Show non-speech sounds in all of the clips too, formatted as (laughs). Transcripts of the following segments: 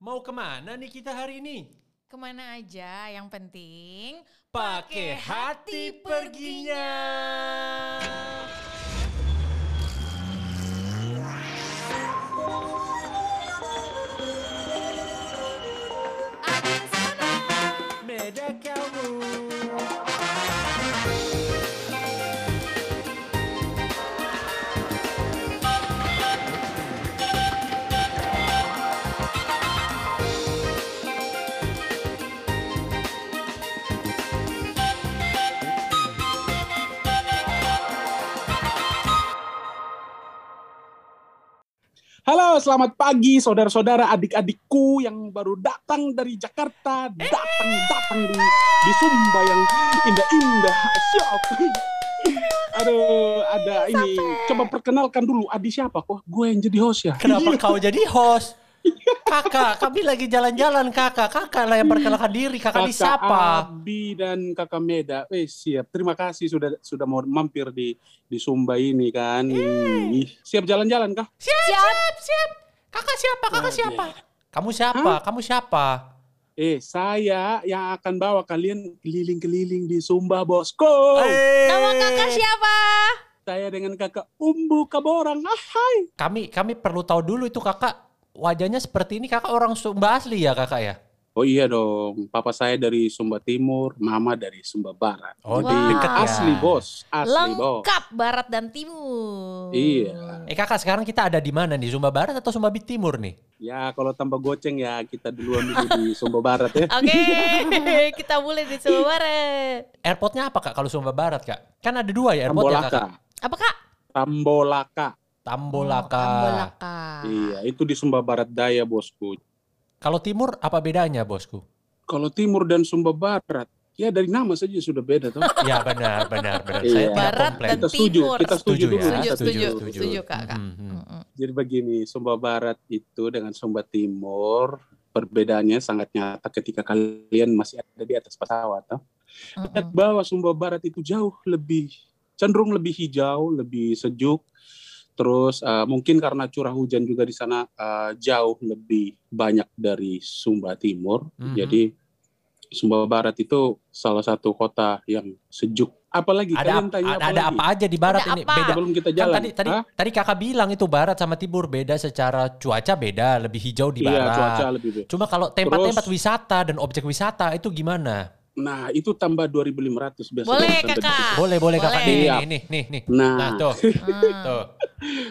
Mau ke mana nih kita hari ini? Ke mana aja, yang penting Pakai hati perginya. ada selamat pagi saudara-saudara, adik-adikku yang baru datang dari Jakarta, datang datang di di Sumba yang indah-indah. Siap. Aduh, ada ini. Coba perkenalkan dulu, Adi siapa kok? Gue yang jadi host ya. Kenapa kau jadi host? Kakak, kami lagi jalan-jalan kakak. Kakak lah yang perkenalkan diri. Kakak, di siapa? Abi dan Kakak Meda. Eh, siap. Terima kasih sudah sudah mau mampir di di Sumba ini kan. Ih, Siap jalan-jalan kah? Siap, siap, siap. Kakak siapa? Kakak siapa? Kamu siapa? Kamu siapa? Eh, saya yang akan bawa kalian keliling-keliling di Sumba, bosku. Nama kakak siapa? Saya dengan kakak Umbu Kaborang. Ah, hai. Kami kami perlu tahu dulu itu kakak wajahnya seperti ini kakak orang Sumba asli ya kakak ya? Oh iya dong, papa saya dari Sumba Timur, mama dari Sumba Barat. Oh, Jadi deket ya. asli bos, asli bos. Lengkap barat dan timur. Iya. Eh kakak sekarang kita ada di mana nih? Sumba Barat atau Sumba Timur nih? Ya kalau tambah goceng ya kita duluan dulu di (laughs) Sumba Barat ya. Oke, (laughs) kita mulai di Sumba Barat. Airportnya apa kak kalau Sumba Barat kak? Kan ada dua ya airport ya Tambolaka, kakak? Apa kak? Tambolaka. Tambolaka. Oh, Tambolaka. Iya, itu di Sumba Barat Daya bosku. Kalau Timur apa bedanya bosku? Kalau Timur dan Sumba Barat, ya dari nama saja sudah beda tuh. (laughs) Ya benar benar benar. Iya. Saya Barat komplain. dan Kita setuju, timur. kita setuju, Setuju dulu. ya. Setuju, kita setuju, setuju. setuju, kak. kak. Hmm, hmm. Mm-mm. Jadi begini, Sumba Barat itu dengan Sumba Timur perbedaannya sangat nyata ketika kalian masih ada di atas pesawat. Toh. Lihat bahwa Sumba Barat itu jauh lebih cenderung lebih hijau, lebih sejuk. Terus eh, mungkin karena curah hujan juga di sana eh, jauh lebih banyak dari Sumba Timur. Mhm. Jadi Sumba Barat itu salah satu kota yang sejuk. Apalagi Ada, kalian ap- tanya ada, apa ada lagi? apa aja di Barat Ada ini? apa? Beda. Sebelum kita Kan jalan. tadi tadi Hah? tadi kakak bilang itu Barat sama Timur beda secara cuaca beda, lebih hijau di Iya, Barat. cuaca lebih beda. Cuma kalau tempat-tempat wisata dan objek wisata itu gimana? Nah, itu tambah 2.500 biasanya. Boleh kakak. Boleh boleh kakak nih Boleh. nih nih nih nih. Nah, Nah tuh Hmm. (laughs) tuh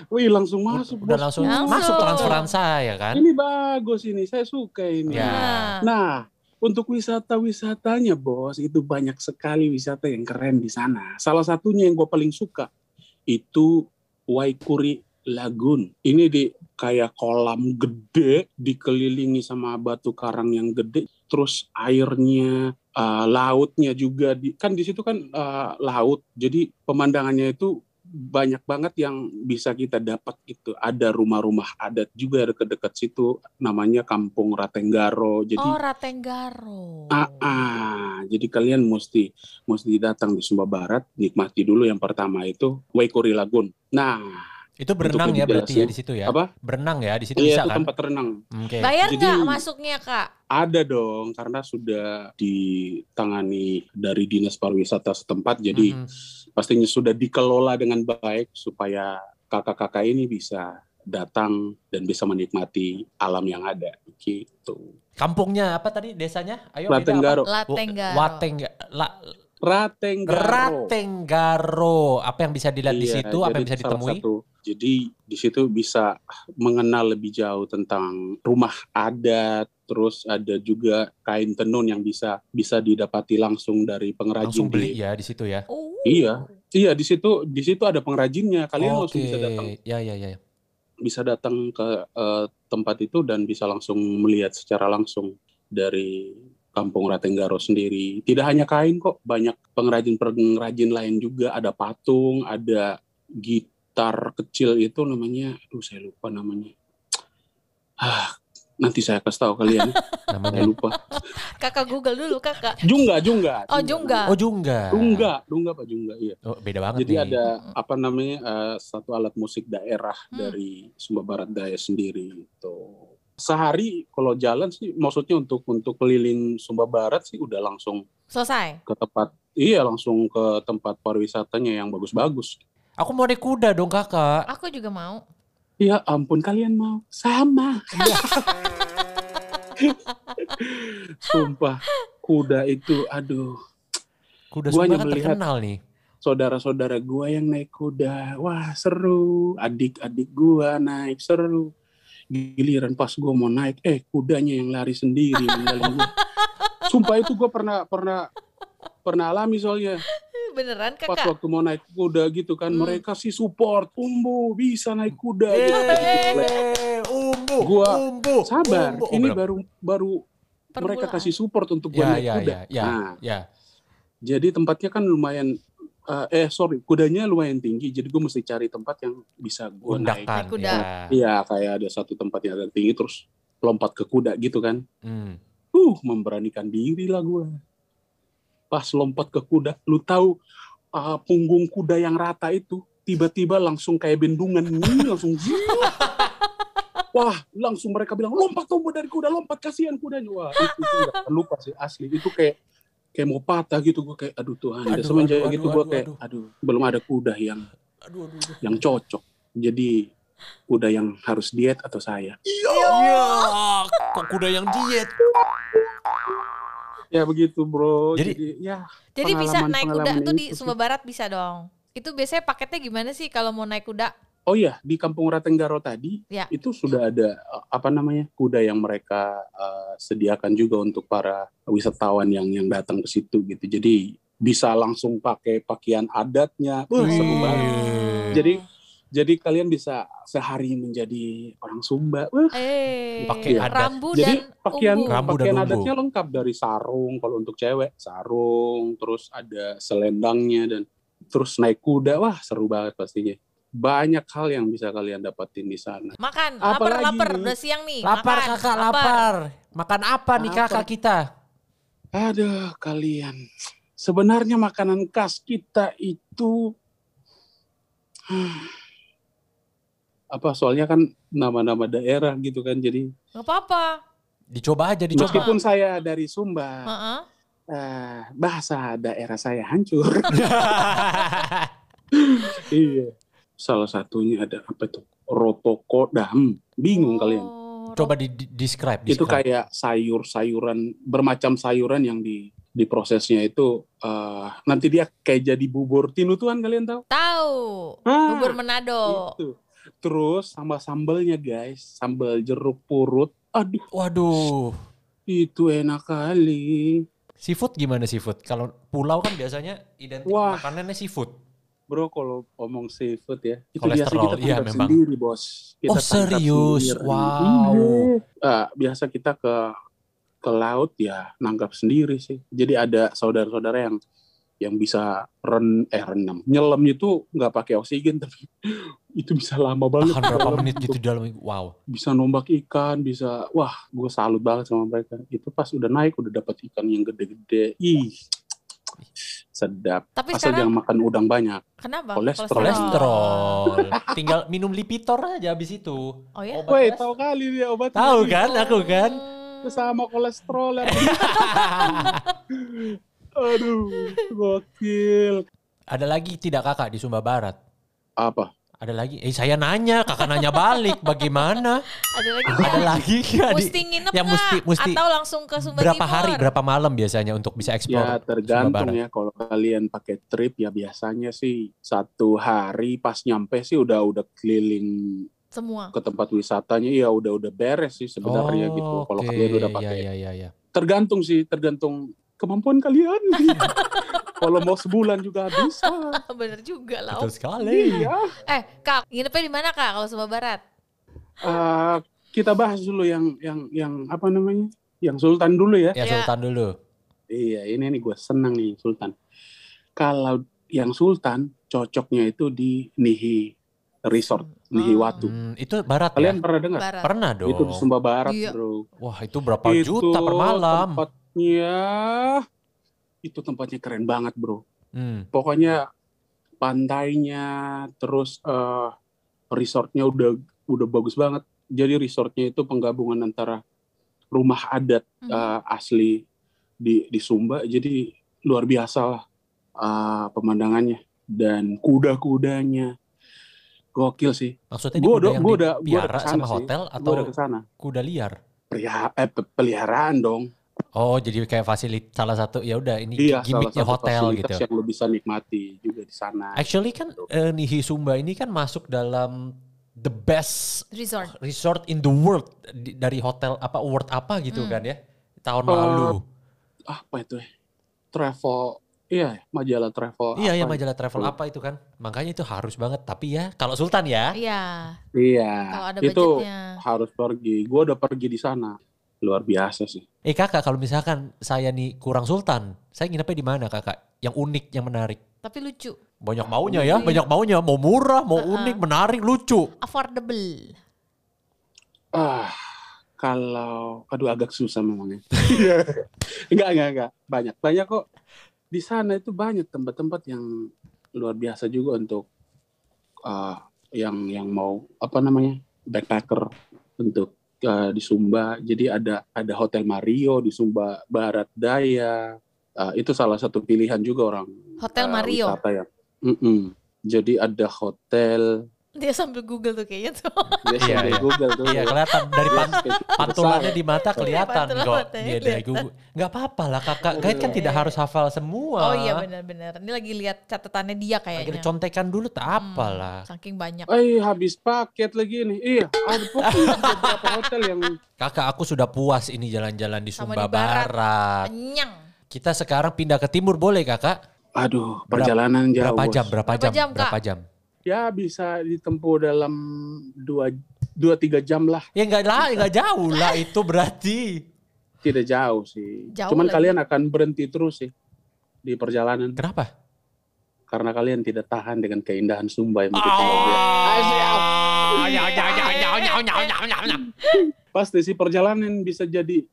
wih langsung masuk. udah bos. langsung, Langsung. masuk transferan saya kan? Ini bagus ini, saya suka ini. Ya. Nah, Nah, untuk wisata-wisatanya bos, itu banyak sekali wisata yang keren di sana. Salah satunya yang gue paling suka itu Waikuri Lagoon. Ini di kayak kolam gede, dikelilingi sama batu karang yang gede, terus airnya, eh, lautnya juga di, kan di situ kan eh, laut, jadi pemandangannya itu banyak banget yang bisa kita dapat itu. Ada rumah-rumah adat juga dekat-dekat situ, namanya Kampung Ratenggaro. Jadi oh Ratenggaro. Ah, ah. jadi kalian mesti mesti datang di Sumba Barat, nikmati dulu yang pertama itu Waikuri Lagoon. Nah, Itu berenang ya berarti ya di situ ya? apa? Berenang ya di situ Iya bisa itu kan? tempat renang. Oke. Bayar Jadi- nggak masuknya kak? Ada dong, karena sudah ditangani dari dinas pariwisata setempat, jadi Mhm. pastinya sudah dikelola dengan baik supaya kakak-kakak ini bisa datang dan bisa menikmati alam yang ada. Gitu. Kampungnya apa tadi desanya? Ayo? Latenggaro. Wateng la- Ratenggaro. Ratenggaro. Apa yang bisa dilihat di Iya, situ? Apa yang bisa ditemui? satu. Jadi di situ bisa mengenal lebih jauh tentang rumah adat, terus ada juga kain tenun yang bisa bisa didapati langsung dari pengrajin. Langsung beli di- ya di situ ya. Oh. Iya. Iya di situ di situ ada pengrajinnya. Kalian langsung Oke. bisa datang Ya ya ya. bisa datang ke eh, tempat itu dan bisa langsung melihat secara langsung dari Kampung Ratenggaro sendiri. Tidak hanya kain kok, banyak pengrajin-pengrajin lain juga. Ada patung, ada gitar kecil itu namanya, aduh saya lupa namanya. Ah, nanti saya kasih tahu kalian. (laughs) saya Namanya. lupa. Kakak Google dulu kakak. Jungga, Jungga. Oh Jungga. Oh Jungga. Jungga, Jungga Pak Jungga, iya. Oh, beda banget Jadi nih. ada apa namanya eh, satu alat musik daerah Hmm. dari Sumba Barat Daya sendiri itu. sehari kalau jalan sih maksudnya untuk untuk keliling Sumba Barat sih udah langsung Selesai. ke tempat iya langsung ke tempat pariwisatanya yang bagus-bagus. Aku mau naik kuda dong kakak. Aku juga mau. Ya ampun kalian mau sama. (laughs) Sumpah kuda itu aduh Kuda Gua hanya kan melihat- terkenal nih. saudara-saudara gua yang naik kuda wah seru adik-adik gua naik seru giliran pas gua mau naik eh kudanya yang lari sendiri. (laughs) Sumpah itu gua pernah pernah pernah alami soalnya (laughs) Beneran pas kakak? waktu mau naik kuda gitu kan Hmm. mereka sih support umbu bisa naik kuda gitu. Eh, umbu, Gua- umbu, sabar umbu. Ini baru baru mereka Permulaan. kasih support untuk gua Ya, naik ya, kuda ya, ya, Nah, ya. jadi tempatnya kan lumayan eh, eh sorry kudanya lumayan tinggi jadi gue mesti cari tempat yang bisa gue naik Undakan. Naik kuda. Ya. iya kayak ada satu tempat yang agak tinggi terus lompat ke kuda gitu kan Hmm. uh memberanikan diri lah gue pas lompat ke kuda lu tahu uh, punggung kuda yang rata itu tiba-tiba langsung kayak bendungan nih langsung (laughs) wah langsung mereka bilang lompat tumbuh dari kuda lompat kasihan kudanya wah itu nggak akan lupa sih asli itu kayak kayak mau patah gitu gue kayak aduh Tuhan Aduh, semenjak aduh, gitu gue kayak aduh. aduh belum ada kuda yang Aduh, aduh, aduh. yang cocok jadi kuda yang harus diet atau saya Iya, kok kuda yang diet? Ya begitu bro Jadi- jadi, ya Jadi bisa naik kuda tuh di. Sumba Barat bisa dong. Itu biasanya paketnya gimana sih kalau mau naik kuda? Oh iya, di Kampung Ratenggaro tadi Ya. itu sudah ada eh, apa namanya kuda yang mereka eh, sediakan juga untuk para wisatawan yang yang datang ke situ gitu. Jadi bisa langsung pakai pakaian adatnya. Wah, seru Wih. banget. Jadi jadi kalian bisa sehari menjadi orang Sumba. Wah, Eh, Pakai Iya. adat. rambu Jadi dan pakaian umbu. Rambu dan pakaian umbu. adatnya lengkap dari sarung kalau untuk cewek, sarung, terus ada selendangnya dan terus naik kuda. Wah, seru banget pastinya. Banyak hal yang bisa kalian dapatin di sana. Makan, Apa lapar, lagi lapar. Udah siang nih. Lapar makan, kakak, lapar. Makan apa nih Lapar. kakak kita? Aduh, kalian. Sebenarnya makanan khas kita itu (sighs) apa soalnya kan nama-nama daerah gitu kan. Jadi Gak apa-apa. Dicoba aja, dicoba. meskipun saya dari Sumba, Heeh. eh, bahasa daerah saya hancur. (laughs) (laughs) iya. Salah satunya ada apa itu? Rotokoda. Hmm, bingung kalian. Oh, Coba di, di- describe, Itu describe. kayak sayur-sayuran bermacam sayuran yang di diprosesnya itu eh, nanti dia kayak jadi bubur tinutuan kalian tahu? Tahu. Ah, Bubur Manado. Itu. Terus sama sambelnya guys, sambal jeruk purut. Aduh, Waduh. itu enak kali. Seafood gimana seafood? Kalau pulau kan biasanya identik Wah. makanannya seafood. Bro, kalau ngomong seafood ya, itu biasa kita iya, tangkap memang. sendiri, Bos. Kita Oh, serius? sendiri. Wow. Iya. Ah, biasa kita ke ke laut ya nangkap sendiri sih. Jadi ada saudara-saudara yang yang bisa ren eh renam nyelam itu nggak pakai oksigen (laughs) tapi itu bisa lama banget Tahan berapa menit gitu dalam wow. bisa nombak ikan bisa wah gue salut banget sama mereka itu pas udah naik udah dapat ikan yang gede-gede ih sedap Tapi asal sekarang jangan makan udang banyak kenapa? Kolesterol. Kolesterol. (laughs) Tinggal minum Lipitor aja habis itu. Oh ya? Obat kolesterol. tahu kali dia obat Tahu kan aku kan? Itu sama kolesterol ya. (laughs) aduh gokil Ada lagi tidak kakak di Sumba Barat? apa Ada lagi? Eh saya nanya, kakak nanya balik. Bagaimana? Ada lagi Ada lagi di- Mesti nginep yang nggak? mesti- mesti- Atau langsung ke Sumba berapa Timur? hari, berapa malam biasanya untuk bisa ya eksplor? Sumba tergantung Barat? ya kalau kalian pakai trip ya biasanya sih satu hari pas nyampe sih udah udah keliling Semua. ke tempat wisatanya ya udah udah beres sih sebenarnya gitu kalau oke. kalian udah pakai Ya, ya, ya, ya. tergantung sih tergantung kemampuan kalian (laughs) kalau mau sebulan juga bisa (laughs) Bener juga lah. Betul sekali. iya Eh, Kak, nginepnya di mana Kak kalau Sumba Barat? Eh, kita bahas dulu yang yang yang apa namanya yang Sultan dulu ya Ya, Ya. Sultan dulu. iya ini nih gue senang nih Sultan kalau yang Sultan cocoknya itu di Nihi Resort Nihi Oh. Watu Hmm, itu barat kalian ya? pernah dengar Barat. Pernah dong. itu di Sumba Barat Iya. bro Wah, itu berapa itu juta per malam? Tempatnya itu tempatnya keren banget bro Hmm. pokoknya pantainya terus eh resortnya udah udah bagus banget Jadi resortnya itu penggabungan antara rumah adat Mhm. eh, asli di di Sumba. Jadi luar biasa lah eh, pemandangannya dan kuda-kudanya gokil sih. Maksudnya Gua kuda udah yang gua udah gua udah ke sana sama sih. hotel atau udah ke sana. kuda liar? Pelihara, eh, pe- peliharaan dong. Oh, jadi kayak fasilitas salah satu ya udah ini Iya, gimmicknya hotel gitu. yang lo bisa nikmati juga di sana. Actually kan eh, Nihi Sumba ini kan masuk dalam the best Resort. resort in the world di- dari hotel apa award apa gitu Hmm. kan ya tahun Eh, lalu. Apa itu ya? Travel, iya majalah travel. Iya ya apa majalah travel Betul. apa itu kan. Makanya itu harus banget. Tapi ya kalau Sultan ya. Iya. Iya, Kalau ada itu budgetnya. harus pergi. Gue udah pergi di sana. Luar biasa sih. Eh kakak kalau misalkan saya nih kurang Sultan, saya nginepnya di mana kakak? Yang unik, yang menarik. Tapi lucu. Banyak maunya ya, Iya. banyak maunya. Mau murah, mau Uh-uh. unik, menarik, lucu. Affordable. Ah, kalau aduh agak susah memangnya. (laughs) enggak, enggak, enggak. Banyak, banyak kok. Di sana itu banyak tempat-tempat yang luar biasa juga untuk ah, yang yang mau apa namanya backpacker untuk ah, di Sumba. Jadi ada ada Hotel Mario di Sumba Barat Daya. Ah, itu salah satu pilihan juga orang Hotel ah, Mario. wisata ya. Mm-mm. Jadi ada hotel Dia sambil Google tuh kayaknya tuh. Dia Iya, sambil iya. Google tuh. Iya kelihatan dari pan- pantulannya di mata kelihatan pantulan kok. matanya Dia dari kelihatan. Google. Nggak apa-apa lah kakak. Guide kan tidak harus hafal semua. Oh iya benar-benar. Ini lagi lihat catatannya dia Lagi kayaknya. contekan dulu tak Hmm, apalah. Saking banyak. Eh habis paket lagi nih. Iya, ada (laughs) pokoknya beberapa hotel yang Kakak aku sudah puas ini jalan-jalan di Sama Sumba di barat. Barat. Kenyang. Kita sekarang pindah ke timur boleh kakak? aduh perjalanan jauh. Berapa jam? Berapa, Berapa jam? jam, Kak? Berapa jam? ya bisa ditempuh dalam dua dua tiga jam lah. Ya nggak lah, nggak jauh lah itu berarti. Tidak jauh sih. Jauh Cuman lagi. Ya. kalian akan berhenti terus sih di perjalanan. Kenapa? Karena kalian tidak tahan dengan keindahan Sumba yang begitu Pasti sih perjalanan bisa jadi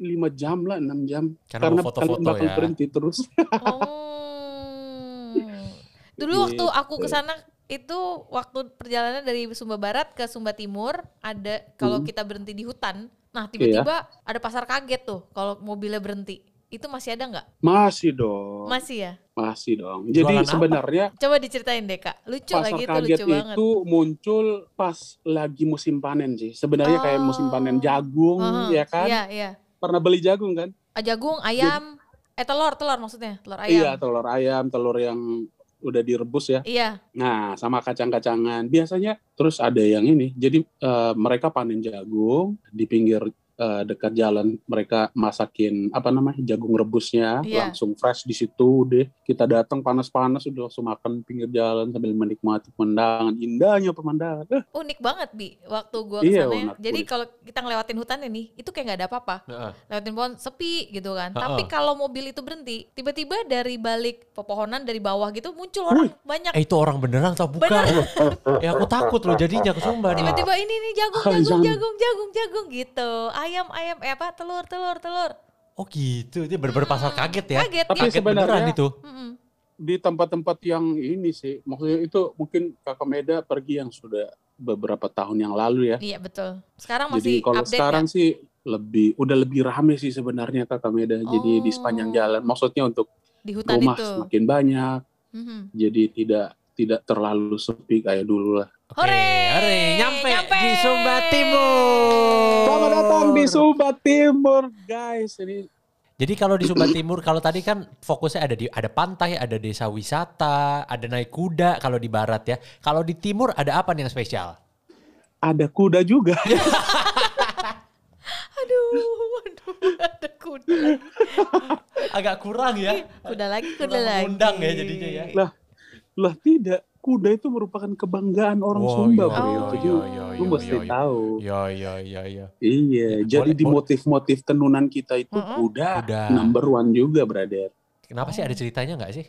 lima jam lah, enam jam. Karena, Karena foto -foto kalian bakal ya. berhenti terus. Oh. Dulu waktu aku ke sana itu waktu perjalanan dari Sumba Barat ke Sumba Timur ada kalau Hmm. kita berhenti di hutan. Nah, tiba-tiba ada pasar kaget tuh kalau mobilnya berhenti. Itu masih ada nggak? Masih dong. Masih ya? Masih dong. Jadi Jualan apa? sebenarnya Coba diceritain deh, Kak. Lucu pasar lagi itu kaget lucu banget. itu muncul pas lagi musim panen sih. Sebenarnya kayak Oh. musim panen jagung, Heeh, ya kan? Iya, iya. Pernah beli jagung kan? Ah, Jagung, ayam, eh telur, telur maksudnya, telur ayam. Iya, telur ayam, telur yang udah direbus ya. Iya. Nah, sama kacang-kacangan. Biasanya terus ada yang ini. Jadi eh, mereka panen jagung di pinggir eh, dekat jalan mereka masakin apa namanya jagung rebusnya Iya. langsung fresh di situ deh. Kita datang panas-panas udah langsung makan pinggir jalan sambil menikmati pemandangan indahnya pemandangan. Eh, Unik banget, Bi, waktu gua Iya, ke sana. ya. unik, Jadi kalau kita ngelewatin hutannya nih, itu kayak nggak ada apa-apa. Heeh. lewatin pohon sepi gitu kan. Ha-ha. Tapi kalau mobil itu berhenti, tiba-tiba dari balik pepohonan dari bawah gitu muncul orang banyak. Eh itu orang beneran atau bukan? (laughs) ya aku takut loh jadinya ke Sumba nih. Tiba-tiba ini nih jagung, jagung, jagung, jagung, jagung gitu. Ayam, ayam, eh apa? Telur, telur, telur. Oh gitu, dia bener-bener pasar kaget ya. Kaget, Tapi. Kaget beneran sebenarnya- itu. Di tempat-tempat yang ini sih, maksudnya itu mungkin Kakak Meda pergi yang sudah beberapa tahun yang lalu ya. Iya betul. Sekarang Jadi masih kalau update sekarang ya? sih lebih udah lebih rame sih sebenarnya Kakak Meda. Jadi di Oh. sepanjang jalan, maksudnya untuk di hutan rumah itu. semakin banyak, Mhm. jadi tidak tidak terlalu sepi kayak dulu lah. Oke, Hore, hore, nyampe, nyampe. di Sumba Timur. Selamat datang di Sumba Timur, guys. Ini Jadi kalau di Sumba Timur, kalau tadi kan fokusnya ada di ada pantai, ada desa wisata, ada naik kuda kalau di barat ya. Kalau di timur ada apa nih yang spesial? ada kuda juga. (laughs) Aduh, aduh, ada kuda. Agak kurang ya. Kuda lagi, kuda Kurang lagi. mengundang ya jadinya ya. Lah, lah tidak. Kuda itu merupakan kebanggaan orang Wow, Sumba, iya, bro. iya, Jadi iya, iya, lu iya, mesti iya. tahu. Ya ya ya ya. Iya, Ya, jadi boleh- di motif-motif tenunan kita itu Mm-mm. kuda, Kuda. number one juga, brother. Kenapa sih ada ceritanya nggak sih?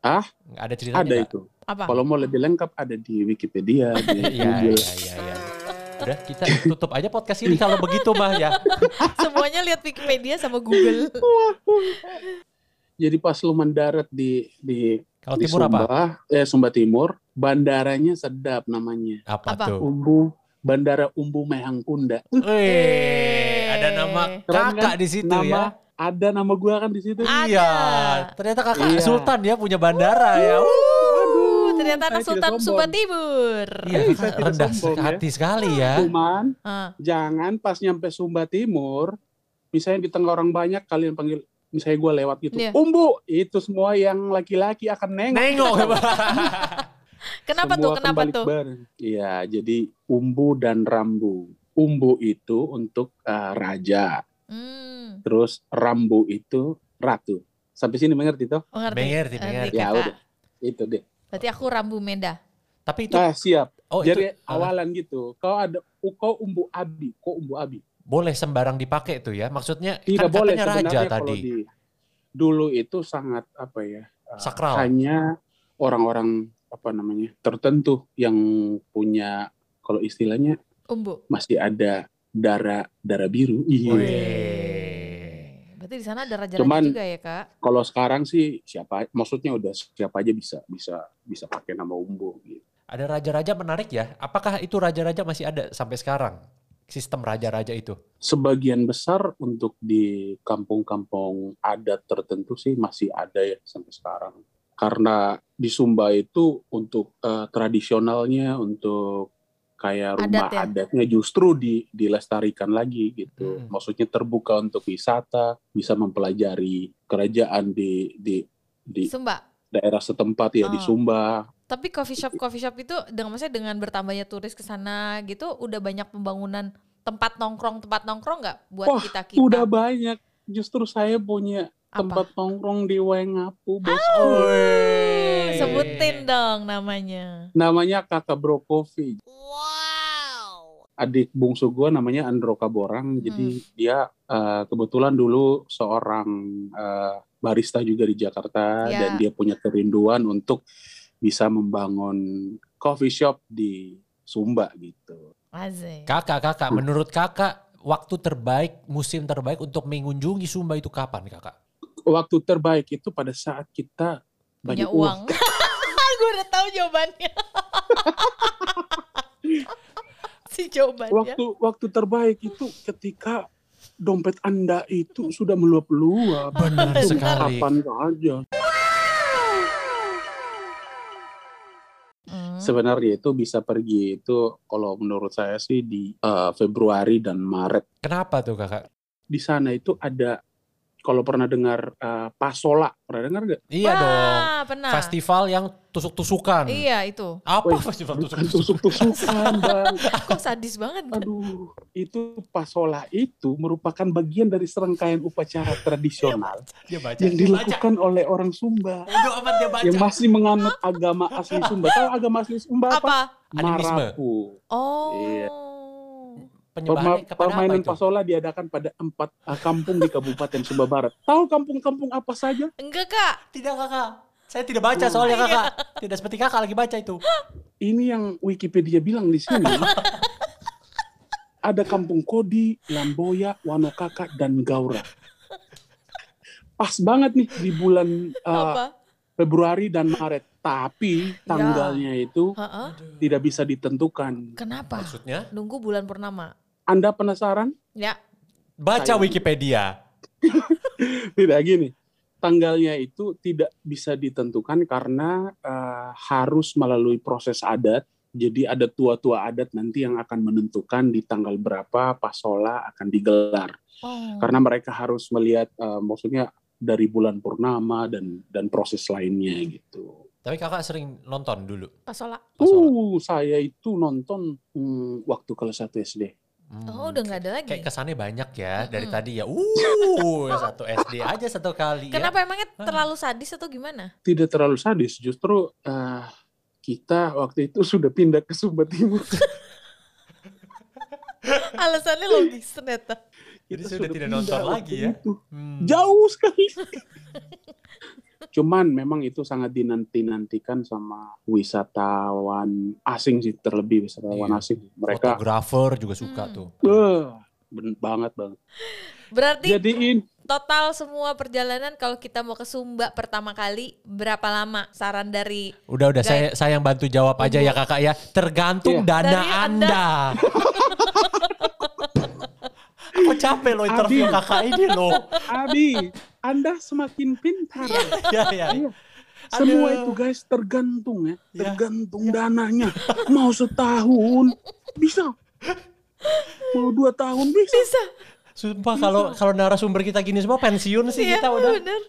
Ah? Nggak Ada ceritanya Ada nggak? itu. Apa? Kalau mau lebih lengkap ada di Wikipedia, (laughs) di Iya Google. iya iya iya. Udah kita tutup aja podcast ini kalau begitu mah ya. (laughs) Semuanya lihat Wikipedia sama Google. Jadi pas lu mendarat di di Kalau di timur apa? Sumba, eh Sumba Timur, bandaranya sedap namanya. Apa, Apa? tuh? Umbu Bandara Umbu Mehangkunda. Wih, ada nama Keren kakak kan? di situ nama, ya. Ada nama gua kan di situ. Ada. Iya, ternyata kakak Iya. Sultan ya punya bandara ya. Aduh, Uh, ternyata anak Sultan. Sumba Timur. Iya, Eh, tidak rendah sombong ya. hati sekali ya. Cuman Ah, jangan pas nyampe Sumba Timur, misalnya di tengah orang banyak kalian panggil misalnya gue lewat gitu, Iya. umbu itu semua yang laki-laki akan nengok. Nengok. (laughs) Kenapa Semua tuh? Kenapa tuh? Iya, jadi umbu dan rambu. Umbu itu untuk uh, raja, Hmm, terus rambu itu ratu. Sampai sini mengerti toh? mengerti. Mengerti, mengerti. Ya udah, itu deh. Berarti aku rambu meda. Tapi itu Nah, siap. oh Jadi itu awalan gitu. Kau ada kau umbu abi, kau umbu abi. Boleh sembarang dipakai tuh ya. Maksudnya Tidak kan boleh katanya raja tadi. di dulu itu sangat apa ya? uh, Sakral. Hanya orang-orang apa namanya tertentu yang punya kalau istilahnya Umbu. masih ada darah darah biru. Iya. Berarti di sana ada raja-raja Cuman- juga ya, Kak? Kalau sekarang sih siapa? Maksudnya udah siapa aja bisa bisa bisa pakai nama umbu. Gitu. Ada raja-raja menarik ya. Apakah itu raja-raja masih ada sampai sekarang? Sistem raja-raja itu. Sebagian besar untuk di kampung-kampung adat tertentu sih masih ada ya sampai sekarang. Karena di Sumba itu untuk eh, tradisionalnya untuk kayak rumah Adat ya? adatnya justru di, dilestarikan lagi gitu. Hmm. Maksudnya terbuka untuk wisata, bisa mempelajari kerajaan di di di Sumba. daerah setempat ya di Oh. Sumba. Tapi coffee shop coffee shop itu dengan maksudnya dengan bertambahnya turis ke sana gitu udah banyak pembangunan tempat nongkrong tempat nongkrong nggak buat Wah, kita kita Udah banyak. Justru saya punya apa? tempat nongkrong di Wengapu, bos. Wih. Sebutin dong namanya. Namanya Kakak Bro Coffee. Adik bungsu gue namanya Andro Kaborang. Jadi dia eh, kebetulan dulu seorang eh, barista juga di Jakarta Ya. dan dia punya kerinduan untuk bisa membangun coffee shop di Sumba gitu. Kakak, kakak, menurut kakak waktu terbaik, musim terbaik untuk mengunjungi Sumba itu kapan kakak? Waktu terbaik itu pada saat kita Punya banyak uang. uang. (laughs) Gue udah tahu jawabannya. (laughs) si jawabannya. Waktu waktu terbaik itu ketika dompet Anda itu sudah meluap-luap. Benar Benar. sekali. Kapan saja. Hmm. Sebenarnya itu bisa pergi itu kalau menurut saya sih di eh, Februari dan Maret. Kenapa tuh kakak? Di sana itu ada kalau pernah dengar eh, Pasola, pernah dengar nggak? Iya dong. Wah, pernah. Festival yang tusuk-tusukan. Iya itu. Apa Wih, festival tusuk-tusukan? tusuk-tusukan, Bang. (laughs) Kok sadis banget. Aduh, itu Pasola itu merupakan bagian dari serangkaian upacara tradisional Dia baca. yang dia baca. dilakukan oleh orang Sumba Bodoh amat dia baca. yang masih menganut agama asli Sumba. Tahu agama asli Sumba apa? Apa? Animisme. Marapu. Oh. Iya. Penyebarannya Perma- kepada apa permainan itu? pasola diadakan pada empat uh, kampung di Kabupaten Sumba Barat. Tahu kampung-kampung apa saja? Enggak kak. Tidak kakak. Saya tidak baca soalnya kakak. (laughs) Tidak seperti kakak lagi baca itu. Ini yang Wikipedia bilang di sini. Ada kampung Kodi, Lamboya, Wanokaka, dan Gaura. Pas banget nih di bulan uh, Apa? Februari dan Maret. Tapi tanggalnya itu Heeh. tidak bisa ditentukan. Kenapa? Maksudnya? Nunggu bulan purnama. Anda penasaran? Ya. Baca Saya- Wikipedia. (laughs) Tidak gini. Tanggalnya itu tidak bisa ditentukan karena eh, harus melalui proses adat. Jadi ada tua-tua adat nanti yang akan menentukan di tanggal berapa pasola akan digelar. Oh. Karena mereka harus melihat eh, maksudnya dari bulan purnama dan dan proses lainnya gitu. Tapi kakak sering nonton dulu. Pasola. Pasola. Uh, saya itu nonton hmm, waktu kelas 1 SD. Hmm, Oh udah nggak ada lagi. Kayak kesannya banyak ya dari Mm-mm. tadi ya. Uh, satu SD aja satu kali ya. Kenapa emangnya Ah. terlalu sadis atau gimana? Tidak terlalu sadis, justru eh, kita waktu itu sudah pindah ke Sumba Timur. (laughs) Alasannya logis ternyata. Jadi Kita sudah tidak nonton lagi ya? itu. Hmm. Jauh sekali. (laughs) Cuman memang itu sangat dinanti-nantikan sama wisatawan asing sih terlebih wisatawan Iya. asing. Mereka Fotografer juga suka Hmm. tuh. eh, ben- banget banget. Berarti Jadi in- total semua perjalanan kalau kita mau ke Sumba pertama kali berapa lama? Saran dari Udah udah saya saya yang bantu jawab aja ya kakak ya. Tergantung Iya. dana Dari anda. (laughs) Aku capek loh interview Abi. kakak ini loh. Abi, Anda semakin pintar. ya ya. Iya. Semua Aduh. itu guys tergantung ya, Ya. tergantung dananya. Mau setahun bisa, mau dua tahun bisa. bisa. Sumpah kalau kalau narasumber kita gini semua pensiun sih Iya, kita udah. bener.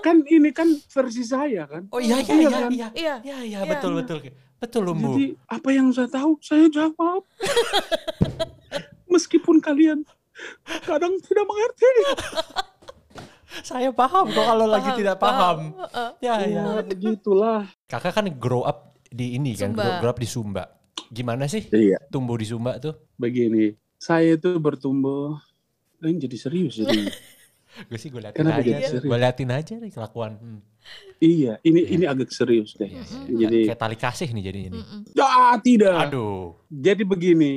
Kan ini kan versi saya kan. Oh iya iya Iya iya kan? iya. Iya. Iya iya Iya. betul betul. Betul Lumbu. Jadi apa yang saya tahu saya jawab. (laughs) Meskipun kalian kadang tidak mengerti. (laughs) Saya paham kok kalau lagi tidak paham. Ya ya. Ya, begitulah. Kakak kan grow up di ini kan, Sumba. grow, grow up di Sumba. Gimana sih Iya, tumbuh di Sumba tuh? begini. Saya itu bertumbuh ini jadi serius jadi. (laughs) Gue sih gue liatin Kenapa aja, gue liatin aja nih kelakuan. Hmm. iya, ini Iya. ini agak serius deh. Mm-mm. Jadi Kayak tali kasih nih jadinya nih. Mm-mm. ya tidak. Aduh. Jadi begini,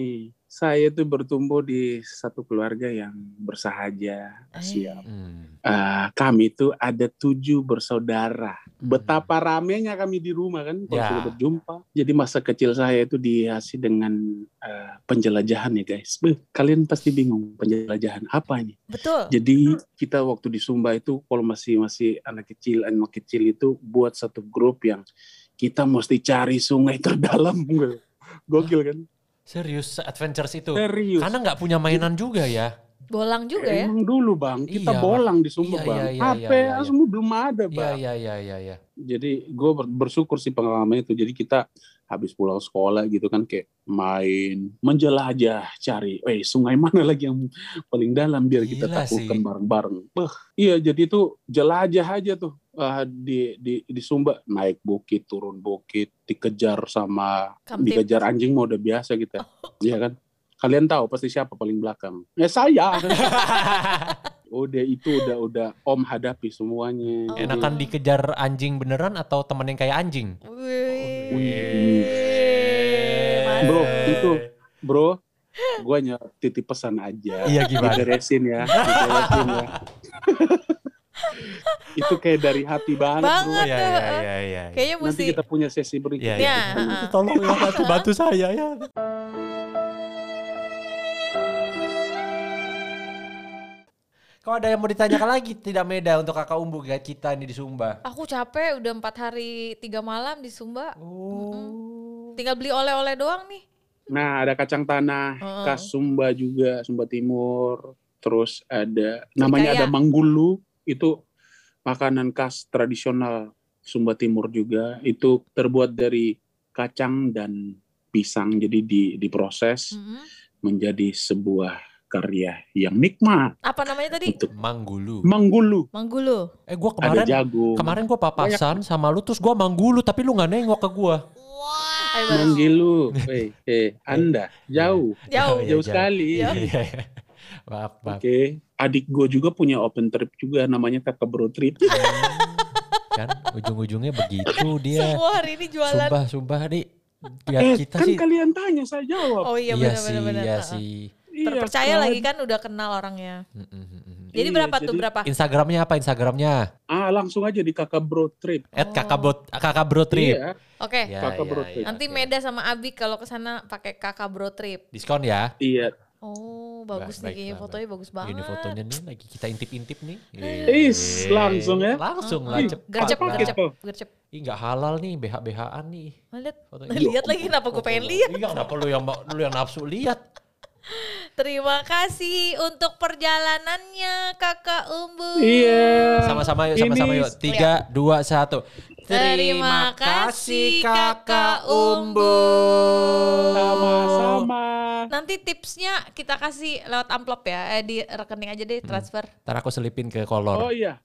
saya itu bertumbuh di satu keluarga yang bersahaja, siap. Hmm. Eh, kami itu ada tujuh bersaudara. Hmm. Betapa ramenya kami di rumah kan kalau Ya. sudah berjumpa. Jadi masa kecil saya itu dihiasi dengan eh, penjelajahan ya guys. Beh, kalian pasti bingung penjelajahan apa ini. Betul. Jadi kita waktu di Sumba itu kalau masih masih anak kecil anak kecil itu buat satu grup yang kita mesti cari sungai terdalam. (laughs) Gokil kan? Serius adventures itu. Serius. Karena nggak punya mainan juga ya. Bolang juga ya. Emang dulu bang, kita Iya, bolang di Sumba Iya, bang. iya, iya, HP iya, iya. semua belum ada Iya bang. iya iya iya iya. Jadi gue bersyukur sih pengalaman itu. Jadi kita habis pulang sekolah gitu kan kayak main, menjelajah, cari, eh sungai mana lagi yang paling dalam biar kita Gila taklukkan sih. bareng-bareng. Beh, iya jadi itu jelajah aja tuh ah, di di di Sumba naik bukit, turun bukit, dikejar sama Kamtip. dikejar anjing mau udah biasa kita, Iya kan? Kalian tahu pasti siapa paling belakang? Ya saya. (laughs) udah itu udah udah Om hadapi semuanya. Oh. Enakan dikejar anjing beneran atau temen yang kayak anjing? Wih. Bro, itu bro, gue hanya titip pesan aja. Iya gimana? Diberesin ya, diberesin ya. (laughs) itu kayak dari hati banget, Banget. Iya iya iya iya. Kayaknya bro. mesti Nanti kita punya sesi berikutnya. Ya. Tolong ya bantu, bantu saya ya. Kalau ada yang mau ditanyakan lagi tidak Meda untuk kakak umbu kayak kita nih di Sumba. aku capek udah empat hari tiga malam di Sumba. Oh. Tinggal beli oleh-oleh doang nih. Nah, ada kacang tanah, Heeh. khas Sumba juga, Sumba Timur. Terus ada namanya Kaya. ada manggulu, itu makanan khas tradisional Sumba Timur juga. Itu terbuat dari kacang dan pisang, jadi di diproses Mm-mm. menjadi sebuah karya yang nikmat. Apa namanya tadi? Untuk Manggulu. manggulu, Manggulu. Eh gua ada kemarin jagung, kemarin gua papasan sama lu terus gua manggulu tapi lu nggak nengok ke gua. Bang. manggulu. (laughs) Eh, eh, Anda jauh, Jauh. (laughs) Iya, jauh sekali. Jauh. Iya, iya. (laughs) Maaf, maaf. Oke, adik gue juga punya open trip juga namanya kakak bro trip. Kan ujung-ujungnya begitu dia. Semua hari ini jualan. Sumpah, sumpah nih. Lihat eh, kita kan sih. kalian tanya saya jawab. Oh iya iya benar sih, benar benar. iya sih. Iya Terpercaya kan? lagi kan udah kenal orangnya. Mm, mm, mm. Jadi Iya, berapa tuh jadi- berapa? Instagramnya apa Instagramnya? Ah, langsung aja di kakak bro trip. At Oh. kakak bro, kakak bro trip. Iya, Oke. Ya, Kakak ya, bro ya, trip. Nanti oke. Meda sama Abi kalau ke sana pakai kakak bro trip. Diskon ya. iya. Oh, bagus Ba- nih baiklah, fotonya bagus banget. Ini fotonya nih lagi kita intip-intip nih. Is, langsung ya. Langsung lah. Gercep, lah. gercep, Gitu. gercep. Ih nggak halal nih BH-BH-an nih. Nah, Lihat, lagi kenapa gue pengen lihat. Iya kenapa lu yang lu yang nafsu lihat? Terima kasih untuk perjalanannya Kakak Umbu. Iya. Sama-sama yuk, sama-sama yuk. Tiga, dua, satu. Terima kasih, Kakak Umbu. Sama-sama. Nanti tipsnya kita kasih lewat amplop ya, eh, di rekening aja deh transfer. Ntar aku selipin ke kolor. Oh iya.